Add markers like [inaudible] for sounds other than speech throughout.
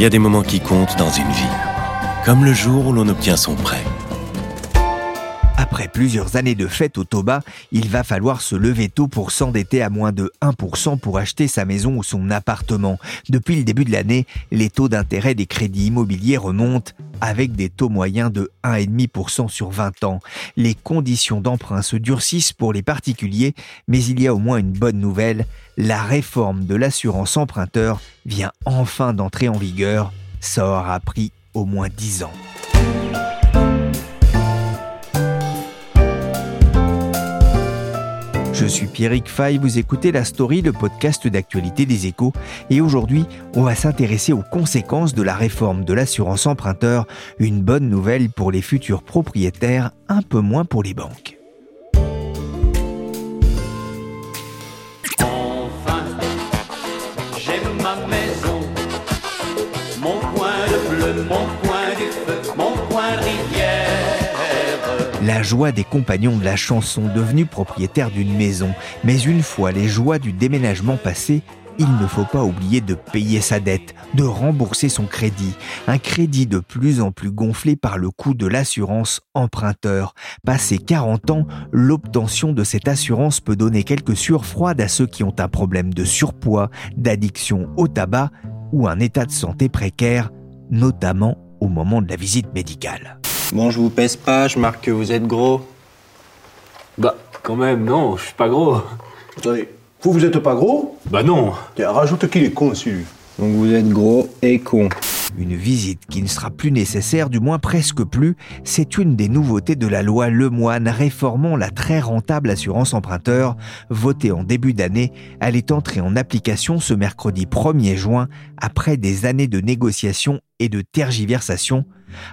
Il y a des moments qui comptent dans une vie, comme le jour où l'on obtient son prêt. Après plusieurs années de fête au Toba, il va falloir se lever tôt pour s'endetter à moins de 1% pour acheter sa maison ou son appartement. Depuis le début de l'année, les taux d'intérêt des crédits immobiliers remontent avec des taux moyens de 1,5% sur 20 ans. Les conditions d'emprunt se durcissent pour les particuliers, mais il y a au moins une bonne nouvelle. La réforme de l'assurance emprunteur vient enfin d'entrer en vigueur. Ça aura pris au moins 10 ans. Je suis Pierrick Fay, vous écoutez La Story, le podcast d'actualité des échos, et aujourd'hui, on va s'intéresser aux conséquences de la réforme de l'assurance emprunteur, une bonne nouvelle pour les futurs propriétaires, un peu moins pour les banques. La joie des compagnons de la chanson devenus propriétaires d'une maison, mais une fois les joies du déménagement passées, il ne faut pas oublier de payer sa dette, de rembourser son crédit, un crédit de plus en plus gonflé par le coût de l'assurance emprunteur. Passé 40 ans, l'obtention de cette assurance peut donner quelques sueurs froides à ceux qui ont un problème de surpoids, d'addiction au tabac ou un état de santé précaire, notamment au moment de la visite médicale. Bon, je vous pèse pas, je marque que vous êtes gros. Bah, quand même, non, je suis pas gros. Attendez, vous, vous êtes pas gros? Bah non. Tiens, rajoute qu'il est con aussi, lui. Donc vous êtes gros et con. Une visite qui ne sera plus nécessaire, du moins presque plus, c'est une des nouveautés de la loi Lemoine réformant la très rentable assurance emprunteur. Votée en début d'année, elle est entrée en application ce mercredi 1er juin, après des années de négociations et de tergiversations.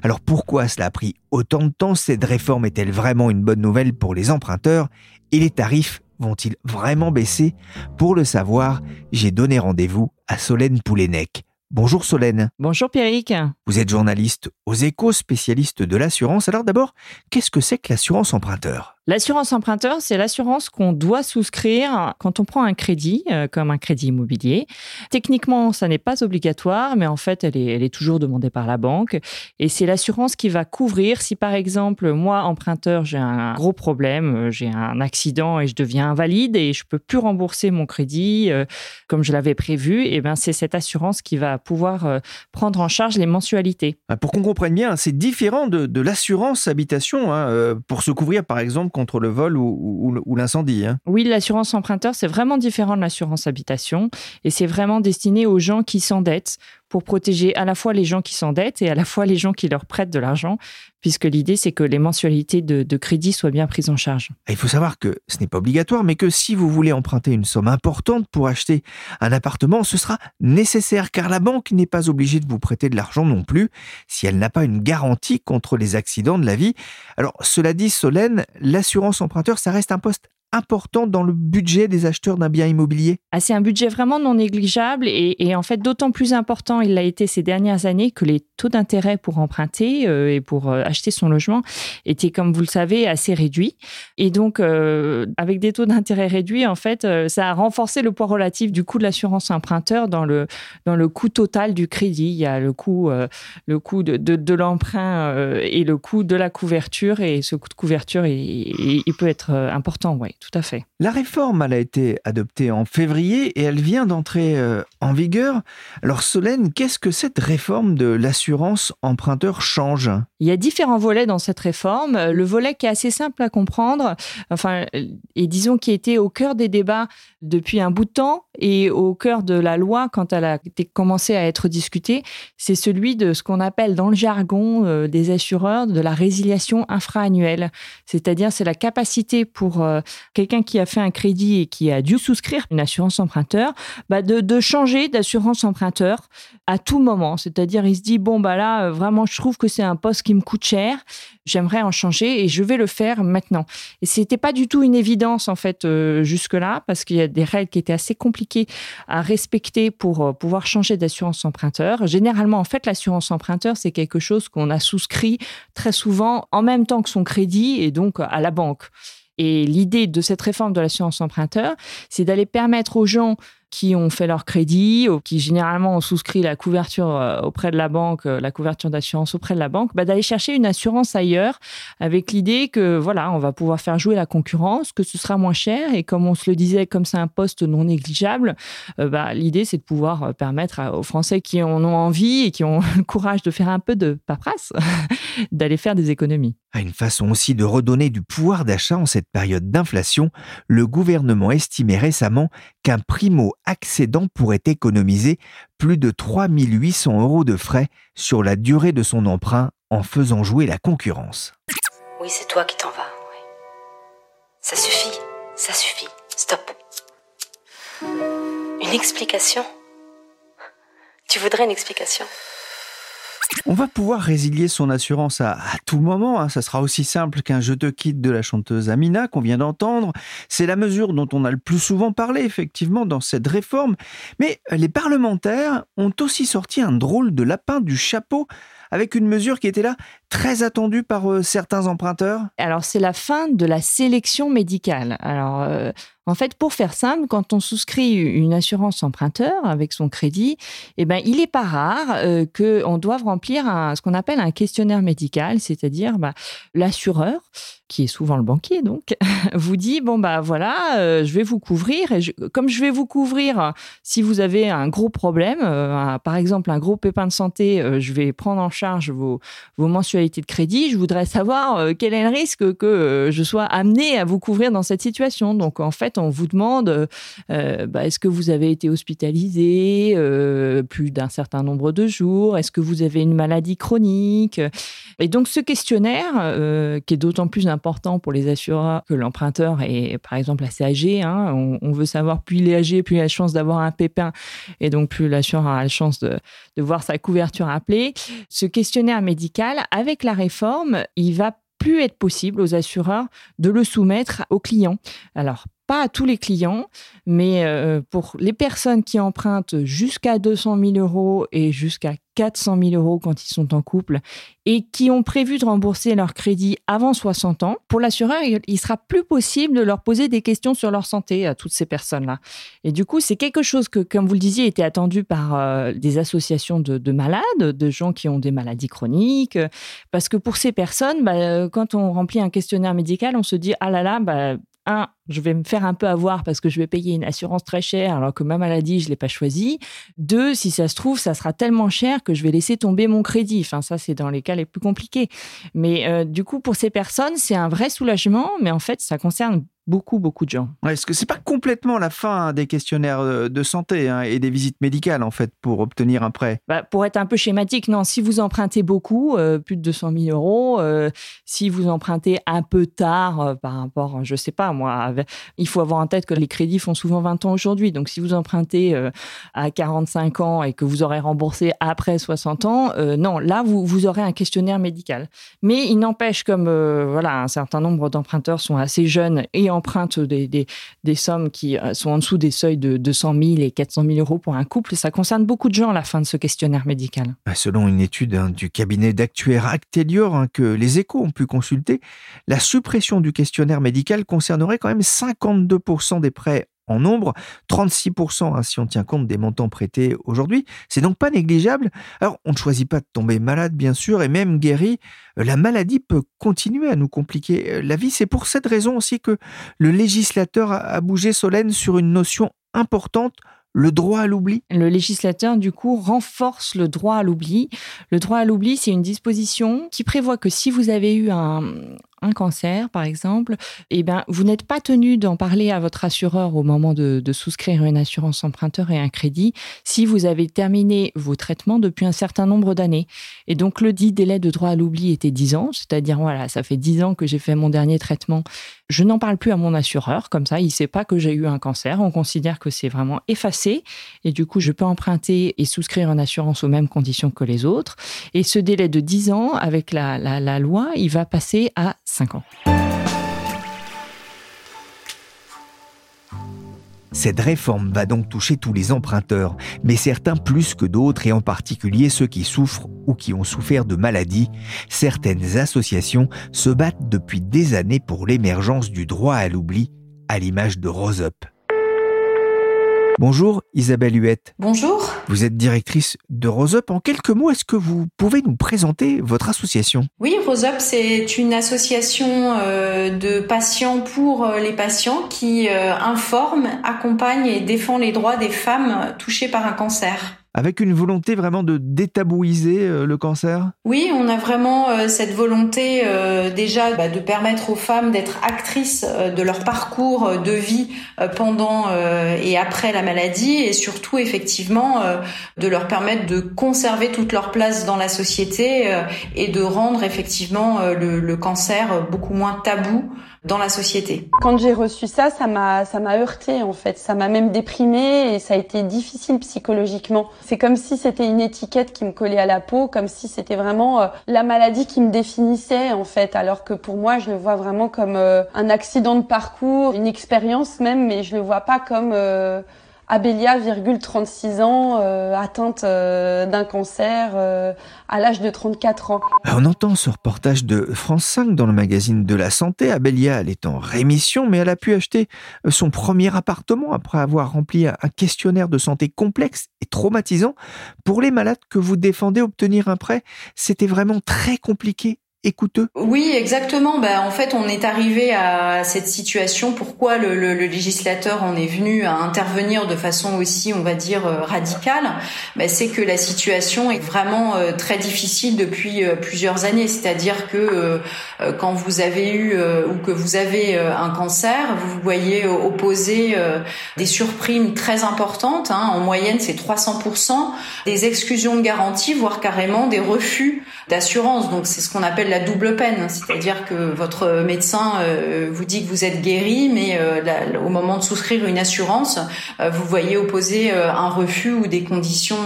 Alors pourquoi cela a pris autant de temps? Cette réforme est-elle vraiment une bonne nouvelle pour les emprunteurs? Et les tarifs vont-ils vraiment baisser? Pour le savoir, j'ai donné rendez-vous à Solène Poulenec. Bonjour Solène. Bonjour Pierrick. Vous êtes journaliste aux échos, spécialiste de l'assurance. Alors d'abord, qu'est-ce que c'est que l'assurance emprunteur? L'assurance emprunteur, c'est l'assurance qu'on doit souscrire quand on prend un crédit, euh, comme un crédit immobilier. Techniquement, ça n'est pas obligatoire, mais en fait, elle est, toujours demandée par la banque. Et c'est l'assurance qui va couvrir si, par exemple, moi, emprunteur, j'ai un gros problème, euh, j'ai un accident et je deviens invalide et je peux plus rembourser mon crédit euh, comme je l'avais prévu. Et ben, c'est cette assurance qui va pouvoir prendre en charge les mensualités. Ah, Pour qu'on comprenne bien, c'est différent de, l'assurance habitation hein, pour se couvrir par exemple contre le vol ou, l'incendie. hein. Oui, l'assurance emprunteur, c'est vraiment différent de l'assurance habitation et c'est vraiment destiné aux gens qui s'endettent pour protéger à la fois les gens qui s'endettent et à la fois les gens qui leur prêtent de l'argent, puisque l'idée, c'est que les mensualités de, crédit soient bien prises en charge. Il faut savoir que ce n'est pas obligatoire, mais que si vous voulez emprunter une somme importante pour acheter un appartement, ce sera nécessaire car la banque n'est pas obligée de vous prêter de l'argent non plus si elle n'a pas une garantie contre les accidents de la vie. Alors, cela dit, Solène, l'assurance emprunteur, ça reste un poste important dans le budget des acheteurs d'un bien immobilier. Ah, c'est un budget vraiment non négligeable et, en fait d'autant plus important il l'a été ces dernières années que les taux d'intérêt pour emprunter euh, et pour euh, acheter son logement étaient, comme vous le savez, assez réduits. Et donc, euh, avec des taux d'intérêt réduits, en fait, ça a renforcé le poids relatif du coût de l'assurance emprunteur dans le, dans le coût total du crédit. Il y a le coût, le coût de, de, l'emprunt et le coût de la couverture. Et ce coût de couverture, il, il- peut être important, oui, tout à fait. La réforme, elle a été adoptée en février et elle vient d'entrer euh, en vigueur. Alors Solène, qu'est-ce que cette réforme de l'assurance emprunteur change? Il y a différents volets dans cette réforme. Le volet qui est assez simple à comprendre, enfin, euh, et disons qui était au cœur des débats depuis un bout de temps, Et au cœur de la loi, quand elle a commencé à être discutée, c'est celui de ce qu'on appelle dans le jargon euh, des assureurs de la résiliation infra-annuelle. C'est-à-dire, c'est la capacité pour euh, quelqu'un qui a fait un crédit et qui a dû souscrire une assurance emprunteur, bah de, de changer d'assurance emprunteur à tout moment. C'est-à-dire, il se dit, bon, bah là, euh, vraiment, je trouve que c'est un poste qui me coûte cher j'aimerais en changer et je vais le faire maintenant. Et c'était pas du tout une évidence en fait euh, jusque-là parce qu'il y a des règles qui étaient assez compliquées à respecter pour euh, pouvoir changer d'assurance emprunteur. Généralement, en fait, l'assurance emprunteur c'est quelque chose qu'on a souscrit très souvent en même temps que son crédit et donc à la banque. Et l'idée de cette réforme de l'assurance emprunteur, c'est d'aller permettre aux gens qui ont fait leur crédit, ou qui généralement ont souscrit la couverture euh, auprès de la banque, euh, la couverture d'assurance auprès de la banque, bah, d'aller chercher une assurance ailleurs avec l'idée que voilà, on va pouvoir faire jouer la concurrence, que ce sera moins cher et comme on se le disait, comme c'est un poste non négligeable, euh, bah, l'idée c'est de pouvoir permettre aux Français qui en ont envie et qui ont [laughs] le courage de faire un peu de paperasse [laughs] d'aller faire des économies. À une façon aussi de redonner du pouvoir d'achat en cette période d'inflation, le gouvernement estimait récemment qu'un primo accédant pourrait économiser plus de 3800 euros de frais sur la durée de son emprunt en faisant jouer la concurrence. Oui, c'est toi qui t'en vas. Ça suffit, ça suffit. Stop. Une explication? Tu voudrais une explication? On va pouvoir résilier son assurance à, tout moment. Hein. Ça sera aussi simple qu'un je te quitte de la chanteuse Amina qu'on vient d'entendre. C'est la mesure dont on a le plus souvent parlé, effectivement, dans cette réforme. Mais les parlementaires ont aussi sorti un drôle de lapin du chapeau avec une mesure qui était là très attendue par euh, certains emprunteurs. Alors c'est la fin de la sélection médicale. Alors euh, en fait, pour faire simple, quand on souscrit une assurance emprunteur avec son crédit, eh ben, il n'est pas rare euh, qu'on doive remplir ce qu'on appelle un questionnaire médical, c'est-à-dire bah, l'assureur, qui est souvent le banquier donc, [laughs] vous dit bon bah voilà, euh, je vais vous couvrir et comme je vais vous couvrir si vous avez un gros problème, euh, par exemple un gros pépin de santé, je vais prendre en charge vos, vos mensualités de crédit. Je voudrais savoir quel est le risque que je sois amené à vous couvrir dans cette situation. Donc en fait on vous demande euh, bah, est-ce que vous avez été hospitalisé euh, plus d'un certain nombre de jours? Est-ce que vous avez une maladie chronique? Et donc, ce questionnaire, euh, qui est d'autant plus important pour les assureurs que l'emprunteur est, par exemple, assez âgé, hein, on, veut savoir plus il est âgé, plus il a la chance d'avoir un pépin, et donc plus l'assureur a la chance de, de voir sa couverture appelée. Ce questionnaire médical, avec la réforme, il va plus être possible aux assureurs de le soumettre aux clients. Alors, pas à tous les clients, mais euh, pour les personnes qui empruntent jusqu'à 200 000 euros et jusqu'à 400 000 euros quand ils sont en couple et qui ont prévu de rembourser leur crédit avant 60 ans, pour l'assureur, il sera plus possible de leur poser des questions sur leur santé à toutes ces personnes-là. Et du coup, c'est quelque chose que, comme vous le disiez, était attendu par euh, des associations de, malades, de gens qui ont des maladies chroniques, parce que pour ces personnes, bah, euh, quand on remplit un questionnaire médical, on se dit ah là là, bah, un, je vais me faire un peu avoir parce que je vais payer une assurance très chère alors que ma maladie, je ne l'ai pas choisie. Deux, si ça se trouve, ça sera tellement cher que je vais laisser tomber mon crédit. Enfin, ça, c'est dans les cas les plus compliqués. Mais euh, du coup, pour ces personnes, c'est un vrai soulagement, mais en fait, ça concerne beaucoup, beaucoup de gens. Est-ce que c'est pas complètement la fin des questionnaires euh, de santé hein, et des visites médicales, en fait, pour obtenir un prêt? Bah, Pour être un peu schématique, non. Si vous empruntez beaucoup, euh, plus de 200 000 euros, euh, si vous empruntez un peu tard par rapport, je sais pas, moi, il faut avoir en tête que les crédits font souvent 20 ans aujourd'hui. Donc, si vous empruntez à 45 ans et que vous aurez remboursé après 60 ans, non, là, vous, vous aurez un questionnaire médical. Mais il n'empêche, comme voilà, un certain nombre d'emprunteurs sont assez jeunes et en empruntent des, des, sommes qui euh, sont en dessous des seuils de 200 000 et 400 000 euros pour un couple, ça concerne beaucoup de gens à la fin de ce questionnaire médical. Bah, selon une étude hein, du cabinet d'actuaires Actelior hein, que les échos ont pu consulter, la suppression du questionnaire médical concernerait quand même 52% des prêts en nombre, 36% hein, si on tient compte des montants prêtés aujourd'hui. C'est donc pas négligeable. Alors, on ne choisit pas de tomber malade, bien sûr, et même guéri, euh, la maladie peut continuer à nous compliquer euh, la vie. C'est pour cette raison aussi que le législateur a bougé Solène sur une notion importante le droit à l'oubli Le législateur, du coup, renforce le droit à l'oubli. Le droit à l'oubli, c'est une disposition qui prévoit que si vous avez eu un, un cancer, par exemple, eh ben, vous n'êtes pas tenu d'en parler à votre assureur au moment de, souscrire une assurance emprunteur et un crédit si vous avez terminé vos traitements depuis un certain nombre d'années. Et donc, le dit délai de droit à l'oubli était 10 ans, c'est-à-dire, voilà, ça fait 10 ans que j'ai fait mon dernier traitement. Je n'en parle plus à mon assureur, comme ça, il ne sait pas que j'ai eu un cancer. On considère que c'est vraiment effacé. Et du coup, je peux emprunter et souscrire une assurance aux mêmes conditions que les autres. Et ce délai de 10 ans, avec la, la, la loi, il va passer à 5 ans. Cette réforme va donc toucher tous les emprunteurs, mais certains plus que d'autres, et en particulier ceux qui souffrent ou qui ont souffert de maladies. Certaines associations se battent depuis des années pour l'émergence du droit à l'oubli, à l'image de Rose Up. Bonjour Isabelle Huette. Bonjour. Vous êtes directrice de Rose Up. En quelques mots, est-ce que vous pouvez nous présenter votre association? Oui, Rose Up, c'est une association euh, de patients pour euh, les patients qui euh, informe, accompagne et défend les droits des femmes touchées par un cancer avec une volonté vraiment de détabouiser euh, le cancer? Oui, on a vraiment euh, cette volonté euh, déjà bah, de permettre aux femmes d'être actrices de leur parcours de vie pendant et après la maladie et surtout effectivement de leur permettre de conserver toute leur place dans la société et de rendre effectivement le cancer beaucoup moins tabou dans la société. Quand j'ai reçu ça, ça m'a ça m'a heurté en fait, ça m'a même déprimée et ça a été difficile psychologiquement. C'est comme si c'était une étiquette qui me collait à la peau, comme si c'était vraiment euh, la maladie qui me définissait en fait, alors que pour moi, je le vois vraiment comme euh, un accident de parcours, une expérience même, mais je le vois pas comme euh, Abélia, 36 ans, euh, atteinte euh, d'un cancer euh, à l'âge de 34 ans. On entend ce reportage de France 5 dans le magazine de la santé. Abélia, elle est en rémission, mais elle a pu acheter son premier appartement après avoir rempli un questionnaire de santé complexe et traumatisant. Pour les malades que vous défendez, obtenir un prêt, c'était vraiment très compliqué oui, exactement. Ben, en fait, on est arrivé à cette situation. Pourquoi le, le, le, législateur en est venu à intervenir de façon aussi, on va dire, euh, radicale? Ben, C'est que la situation est vraiment euh, très difficile depuis euh, plusieurs années. C'est-à-dire que quand vous avez eu ou que vous avez un cancer, vous voyez opposer des surprimes très importantes. Hein. En moyenne, c'est 300%, des exclusions de garantie, voire carrément des refus d'assurance. Donc, c'est ce qu'on appelle la double peine, c'est-à-dire que votre médecin euh, vous dit que vous êtes guéri, mais euh, au moment de souscrire une assurance, euh, vous voyez opposer un refus ou des conditions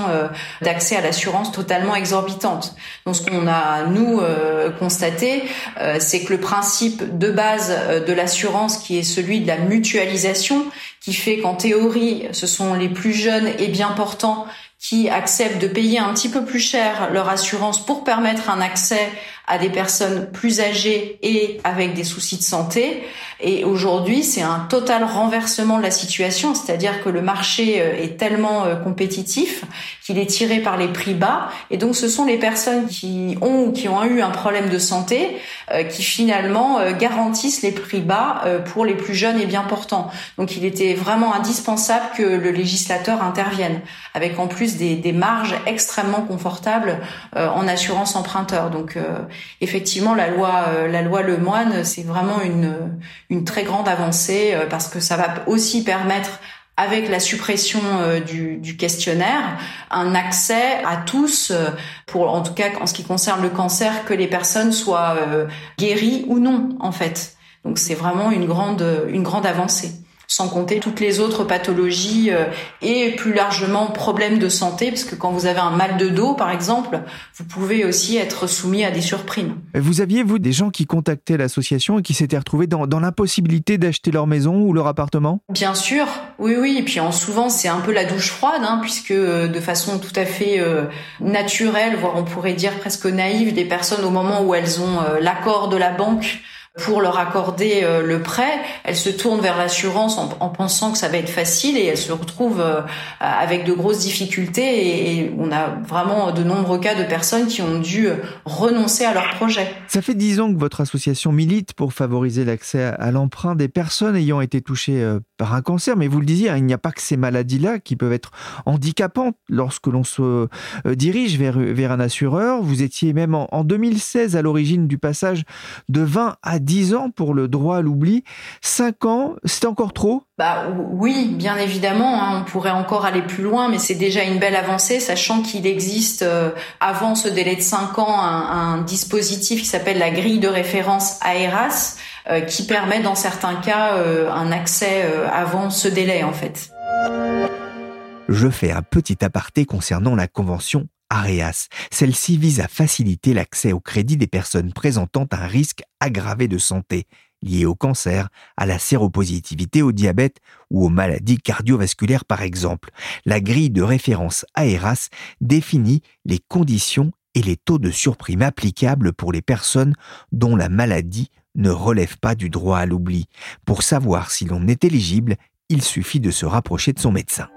d'accès à l'assurance totalement exorbitantes. Donc ce qu'on a nous constaté, c'est que le principe de base de l'assurance, qui est celui de la mutualisation, qui fait qu'en théorie, ce sont les plus jeunes et bien portants qui acceptent de payer un petit peu plus cher leur assurance pour permettre un accès à des personnes plus âgées et avec des soucis de santé. Et aujourd'hui, c'est un total renversement de la situation, c'est-à-dire que le marché euh, est tellement euh, compétitif qu'il est tiré par les prix bas. Et donc, ce sont les personnes qui ont ou qui ont eu un problème de santé euh, qui finalement garantissent les prix bas pour les plus jeunes et bien portants. Donc, il était vraiment indispensable que le législateur intervienne, avec en plus des, des marges extrêmement confortables en assurance emprunteur. Donc, effectivement, la loi, euh, la loi Lemoine, c'est vraiment une, une très grande avancée euh, parce que ça va aussi permettre avec la suppression euh, du, du, questionnaire, un accès à tous, pour en tout cas en ce qui concerne le cancer, que les personnes soient guéries ou non, en fait. Donc c'est vraiment une grande, une grande avancée sans compter toutes les autres pathologies euh, et plus largement problèmes de santé, parce que quand vous avez un mal de dos, par exemple, vous pouvez aussi être soumis à des surprimes. Vous aviez, vous, des gens qui contactaient l'association et qui s'étaient retrouvés dans, dans l'impossibilité d'acheter leur maison ou leur appartement? Bien sûr, oui, oui. Et puis en, souvent, c'est un peu la douche froide, hein, puisque euh, de façon tout à fait euh, naturelle, voire on pourrait dire presque naïve, des personnes au moment où elles ont l'accord de la banque pour leur accorder euh, le prêt, elles se tournent vers l'assurance en, pensant que ça va être facile et elles se retrouvent euh, avec de grosses difficultés et, on a vraiment de nombreux cas de personnes qui ont dû euh, renoncer à leur projet. Ça fait dix ans que votre association milite pour favoriser l'accès à l'emprunt des personnes ayant été touchées par un cancer, mais vous le disiez, hein, il n'y a pas que ces maladies-là qui peuvent être handicapantes lorsque l'on se dirige vers, vers un assureur. Vous étiez même en, en 2016 à l'origine du passage de 20 à 10 ans pour le droit à l'oubli. 5 ans, c'est encore trop? Bah oui, bien évidemment, hein, on pourrait encore aller plus loin, mais c'est déjà une belle avancée, sachant qu'il existe euh, avant ce délai de 5 ans un, un dispositif qui s'appelle la grille de référence AERAS, euh, qui permet dans certains cas euh, un accès avant ce délai en fait. Je fais un petit aparté concernant la convention AREAS. Celle-ci vise à faciliter l'accès au crédit des personnes présentant un risque aggravé de santé liées au cancer, à la séropositivité, au diabète ou aux maladies cardiovasculaires par exemple. La grille de référence AERAS définit les conditions et les taux de surprime applicables pour les personnes dont la maladie ne relève pas du droit à l'oubli. Pour savoir si l'on est éligible, il suffit de se rapprocher de son médecin.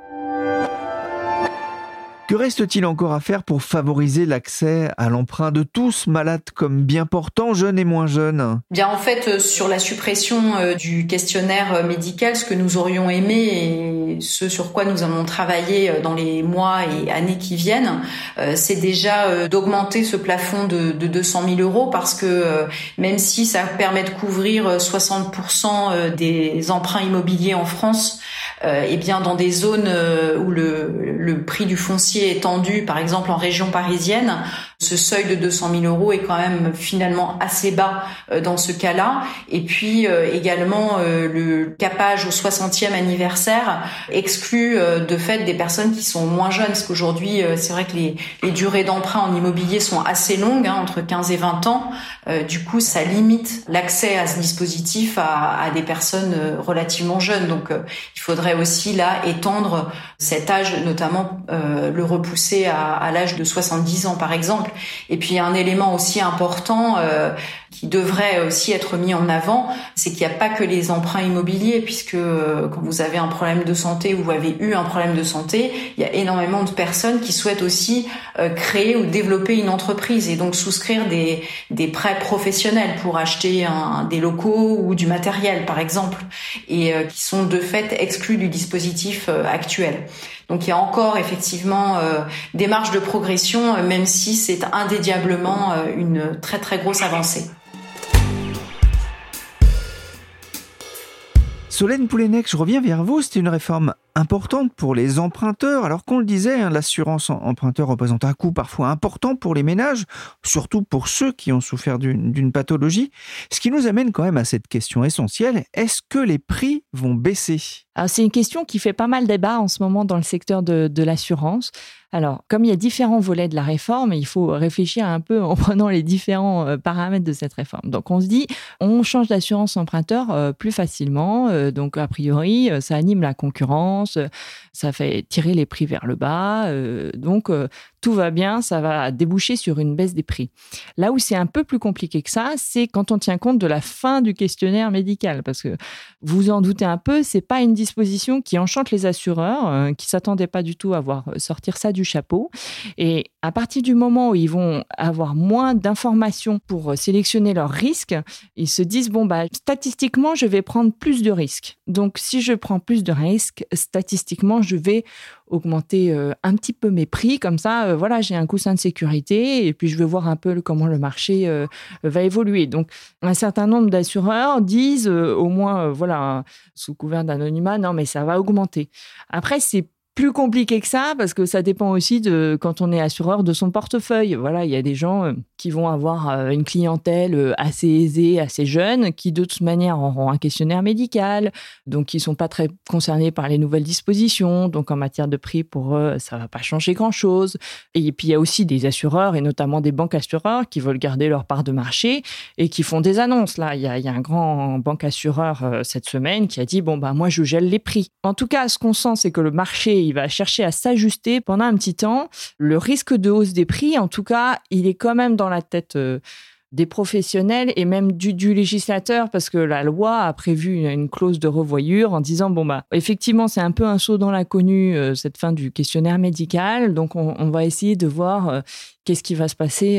Que reste-t-il encore à faire pour favoriser l'accès à l'emprunt de tous, malades comme bien portants, jeunes et moins jeunes? Bien, en fait, euh, sur la suppression euh, du questionnaire euh, médical, ce que nous aurions aimé et ce sur quoi nous allons travailler dans les mois et années qui viennent, c'est déjà d'augmenter ce plafond de, 200 000 euros parce que même si ça permet de couvrir 60% des emprunts immobiliers en France, et eh bien dans des zones où le, le prix du foncier étendu, par exemple en région parisienne, ce seuil de 200 000 euros est quand même finalement assez bas euh, dans ce cas-là. Et puis euh, également euh, le capage au 60e anniversaire exclut de fait des personnes qui sont moins jeunes, parce qu'aujourd'hui c'est vrai que les, les durées d'emprunt en immobilier sont assez longues, hein, entre 15 et 20 ans. du coup, ça limite l'accès à ce dispositif à, à, des personnes relativement jeunes. Donc il faudrait aussi là étendre cet âge, notamment le repousser à, à l'âge de 70 ans par exemple. Et puis un élément aussi important euh, qui devrait aussi être mis en avant, c'est qu'il n'y a pas que les emprunts immobiliers, puisque euh, quand vous avez un problème de santé ou vous avez eu un problème de santé, il y a énormément de personnes qui souhaitent aussi euh, créer ou développer une entreprise et donc souscrire des, prêts professionnels pour acheter des locaux ou du matériel, par exemple, et qui sont de fait exclus du dispositif actuel. Donc il y a encore effectivement euh, des marges de progression, euh, même si c'est indédiablement euh, une très très grosse avancée. Solène Poulenec, je reviens vers vous. C'est une réforme importante pour les emprunteurs. Alors qu'on le disait, hein, l'assurance emprunteur représente un coût parfois important pour les ménages, surtout pour ceux qui ont souffert d'une pathologie. Ce qui nous amène quand même à cette question essentielle, est-ce que les prix vont baisser? C'est une question qui fait pas mal débat en ce moment dans le secteur de, de l'assurance. Alors, comme il y a différents volets de la réforme, il faut réfléchir un peu en [laughs] prenant les différents euh, paramètres de cette réforme. Donc, on se dit, on change d'assurance emprunteur euh, plus facilement. Euh, donc, a priori, ça anime la concurrence, ça fait tirer les prix vers le bas. Donc, tout va bien, ça va déboucher sur une baisse des prix. Là où c'est un peu plus compliqué que ça, c'est quand on tient compte de la fin du questionnaire médical, parce que vous en doutez un peu, c'est pas une disposition qui enchante les assureurs, euh, qui s'attendaient pas du tout à voir sortir ça du chapeau. Et à partir du moment où ils vont avoir moins d'informations pour sélectionner leurs risques, ils se disent bon bah statistiquement je vais prendre plus de risques. Donc si je prends plus de risques, statistiquement je vais augmenter euh, un petit peu mes prix. Comme ça, euh, voilà, j'ai un coussin de sécurité et puis je veux voir un peu comment le marché euh, va évoluer. Donc, un certain nombre d'assureurs disent, au moins, voilà, sous couvert d'anonymat, non, mais ça va augmenter. Après, c'est plus compliqué que ça parce que ça dépend aussi de quand on est assureur de son portefeuille. Voilà, il y a des gens euh, qui vont avoir euh, une clientèle euh, assez aisée, assez jeune, qui de toute manière auront un questionnaire médical, donc qui sont pas très concernés par les nouvelles dispositions. Donc en matière de prix pour eux, ça va pas changer grand chose. Et puis il y a aussi des assureurs et notamment des banques assureurs qui veulent garder leur part de marché et qui font des annonces. Là, il y a, il y a un grand banque assureur cette semaine qui a dit bon bah moi je gèle les prix. En tout cas, ce qu'on sent, c'est que le marché il va chercher à s'ajuster pendant un petit temps. Le risque de hausse des prix, en tout cas, il est quand même dans la tête euh, des professionnels et même du, législateur parce que la loi a prévu une, clause de revoyure en disant bon bah effectivement c'est un peu un saut dans l'inconnu euh, cette fin du questionnaire médical donc on, va essayer de voir euh, qu'est-ce qui va se passer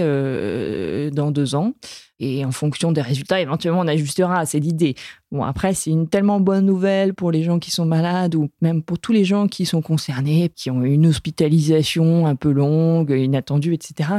dans deux ans. Et en fonction des résultats, éventuellement, on ajustera. C'est l'idée. Bon, après, c'est une tellement bonne nouvelle pour les gens qui sont malades ou même pour tous les gens qui sont concernés, qui ont une hospitalisation un peu longue, inattendue, etc.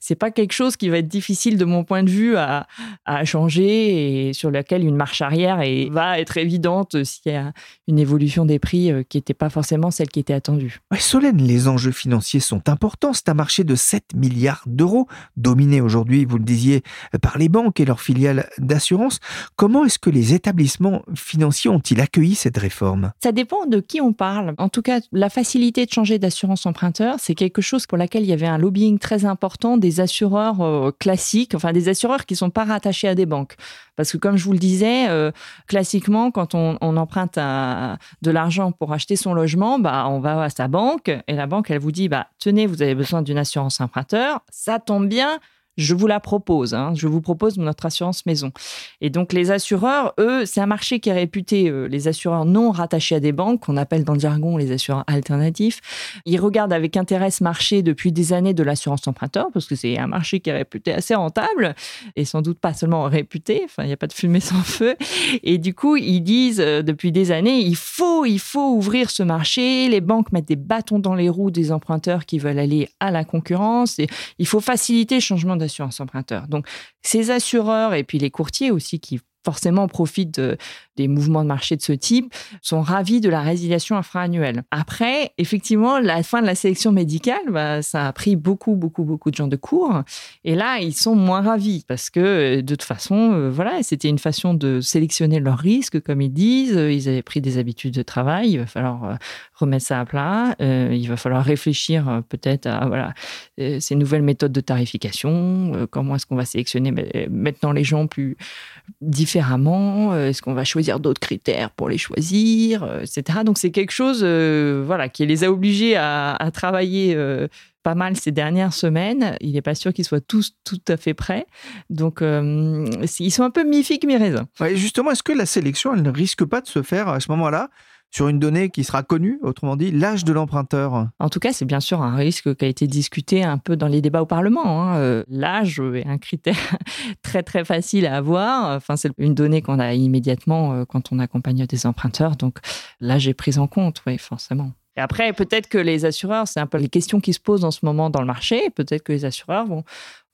C'est pas quelque chose qui va être difficile de mon point de vue à, à changer et sur laquelle une marche arrière et va être évidente s'il y a une évolution des prix euh, qui n'était pas forcément celle qui était attendue. Ouais, Solène, les enjeux financiers sont importants. C'est un marché de 7 milliards d'euros, dominé aujourd'hui, vous le disiez, par les banques et leurs filiales d'assurance. Comment est-ce que les établissements financiers ont-ils accueilli cette réforme? Ça dépend de qui on parle. En tout cas, la facilité de changer d'assurance emprunteur, c'est quelque chose pour laquelle il y avait un lobbying très important des assureurs euh, classiques, enfin des assureurs qui ne sont pas rattachés à des banques. Parce que comme je vous le disais, euh, classiquement, quand on, emprunte un- de l'argent pour acheter son logement, bah, on va à sa banque et la banque, elle vous dit, bah, tenez, vous avez besoin d'une assurance emprunteur, ça tombe bien. Je vous la propose. hein. Je vous propose notre assurance maison. Et donc, les assureurs, eux, c'est un marché qui est réputé, euh, les assureurs non rattachés à des banques, qu'on appelle dans le jargon les assureurs alternatifs. Ils regardent avec intérêt ce marché depuis des années de l'assurance emprunteur, parce que c'est un marché qui est réputé assez rentable, et sans doute pas seulement réputé, enfin, il n'y a pas de fumée sans feu. Et du coup, ils disent euh, depuis des années, il faut, il faut ouvrir ce marché. Les banques mettent des bâtons dans les roues des emprunteurs qui veulent aller à la concurrence. Et il faut faciliter le changement d'assurance emprunteur. Donc, ces assureurs et puis les courtiers aussi qui forcément profitent de- des mouvements de marché de ce type, sont ravis de la résiliation infra-annuelle. Après, effectivement, la fin de la sélection médicale, bah, ça a pris beaucoup, beaucoup, beaucoup de gens de cours. Et là, ils sont moins ravis parce que, euh, de toute façon, euh, voilà, c'était une façon de sélectionner leurs risques, comme ils disent. Euh, Ils avaient pris des habitudes de travail. Il va falloir remettre ça à plat. Il va falloir réfléchir peut-être à voilà, ces nouvelles méthodes de tarification. Comment est-ce qu'on va sélectionner maintenant les gens plus différemment Euh, Est-ce qu'on va choisir d'autres critères pour les choisir, euh, etc. Donc c'est quelque chose, euh, voilà, qui les a obligés à, travailler. pas mal ces dernières semaines. Il n'est pas sûr qu'ils soient tous tout à fait prêts. Donc, ils sont un peu mi-figue, mi-raisin. Ouais, Justement, est-ce que la sélection, elle ne risque pas de se faire à ce moment-là? Sur une donnée qui sera connue, autrement dit, l'âge de l'emprunteur En tout cas, c'est bien sûr un risque qui a été discuté un peu dans les débats au Parlement. hein. Euh, L'âge est un critère [laughs] très très facile à avoir. Enfin, c'est une donnée qu'on a immédiatement euh, quand on accompagne des emprunteurs. Donc, l'âge est pris en compte, oui, forcément. Et après, peut-être que les assureurs, c'est un peu les questions qui se posent en ce moment dans le marché. Peut-être que les assureurs vont,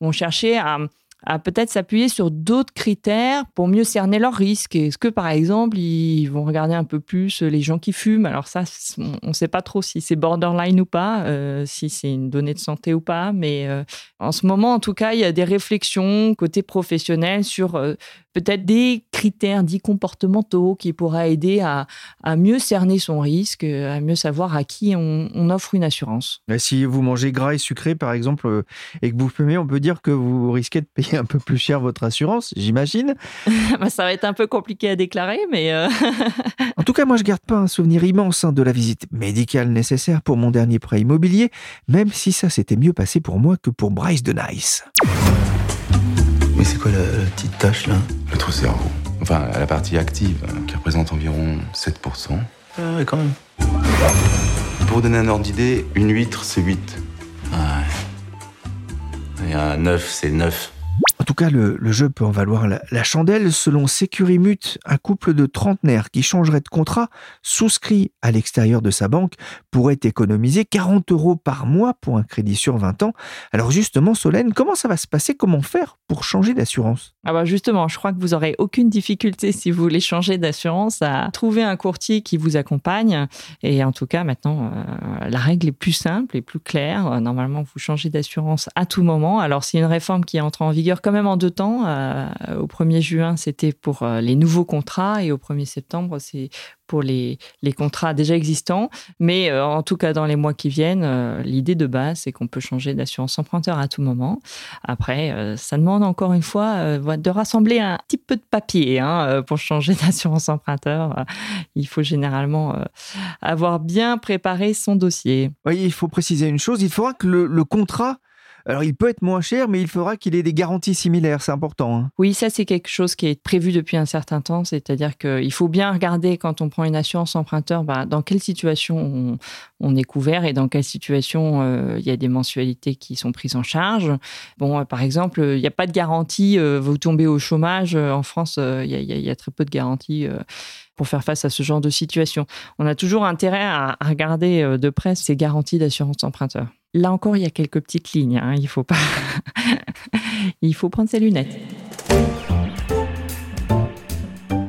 vont chercher à, à peut-être s'appuyer sur d'autres critères pour mieux cerner leurs risques. Est-ce que, par exemple, ils vont regarder un peu plus les gens qui fument? Alors ça, on ne sait pas trop si c'est borderline ou pas, euh, si c'est une donnée de santé ou pas. Mais euh, en ce moment, en tout cas, il y a des réflexions côté professionnel sur euh, peut-être des critères dits comportementaux qui pourraient aider à, mieux cerner son risque, à mieux savoir à qui on, offre une assurance. Si vous mangez gras et sucré, par exemple, et que vous fumez, on peut dire que vous risquez de payer un peu plus cher votre assurance, j'imagine. [laughs] Bah, ça va être un peu compliqué à déclarer, mais euh, [laughs] En tout cas, moi, je garde pas un souvenir immense hein, de la visite médicale nécessaire pour mon dernier prêt immobilier, même si ça s'était mieux passé pour moi que pour Bryce de Nice. Mais c'est quoi la, la petite tache là? Votre cerveau. Enfin, la partie active, hein, qui représente environ 7%. Ah ouais, quand même. Pour vous donner un ordre d'idée, une huître, c'est 8. Ouais. Et un 9, c'est 9. En tout cas, le, jeu peut en valoir la, chandelle. Selon Sécurimut, un couple de trentenaires qui changerait de contrat, souscrit à l'extérieur de sa banque, pourrait économiser 40 euros par mois pour un crédit sur 20 ans. Alors justement, Solène, comment ça va se passer? Comment faire pour changer d'assurance? Ah bah justement, je crois que vous aurez aucune difficulté si vous voulez changer d'assurance à trouver un courtier qui vous accompagne. Et en tout cas, maintenant, euh, la règle est plus simple et plus claire. Normalement, vous changez d'assurance à tout moment. Alors, c'est une réforme qui est entrée en vigueur quand même en deux temps. Euh, au 1er juin, c'était pour euh, les nouveaux contrats et au 1er septembre, c'est pour les, les contrats déjà existants. Mais euh, en tout cas, dans les mois qui viennent, l'idée de base, c'est qu'on peut changer d'assurance emprunteur à tout moment. Après, ça demande encore une fois de rassembler un petit peu de papier hein, pour changer [laughs] d'assurance emprunteur. Il faut généralement avoir bien préparé son dossier. Oui, il faut préciser une chose, il faudra que le contrat Alors il peut être moins cher, mais il faudra qu'il ait des garanties similaires, c'est important. Hein. Oui, ça c'est quelque chose qui est prévu depuis un certain temps, c'est-à-dire qu'il faut bien regarder quand on prend une assurance emprunteur, bah, dans quelle situation on, est couvert et dans quelle situation euh, il y a des mensualités qui sont prises en charge. Bon, euh, par exemple, il n'y a pas de garantie, euh, vous tombez au chômage. en France, il y, a très peu de garanties pour faire face à ce genre de situation. On a toujours intérêt à, regarder de près ces garanties d'assurance emprunteur. Là encore, il y a quelques petites lignes. Hein. Il faut pas. [laughs] il faut prendre ses lunettes.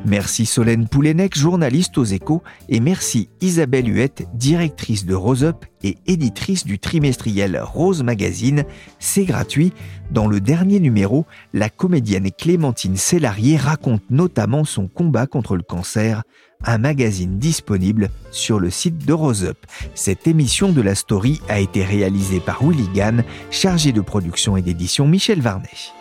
Merci Solène Poulenec, journaliste aux échos, et merci Isabelle Huette, directrice de Rose Up et éditrice du trimestriel Rose Magazine. C'est gratuit. Dans le dernier numéro, la comédienne Clémentine Sellarié raconte notamment son combat contre le cancer, un magazine disponible sur le site de Rose Up. Cette émission de la story a été réalisée par Willy Gann, chargé de production et d'édition Michel Varnet.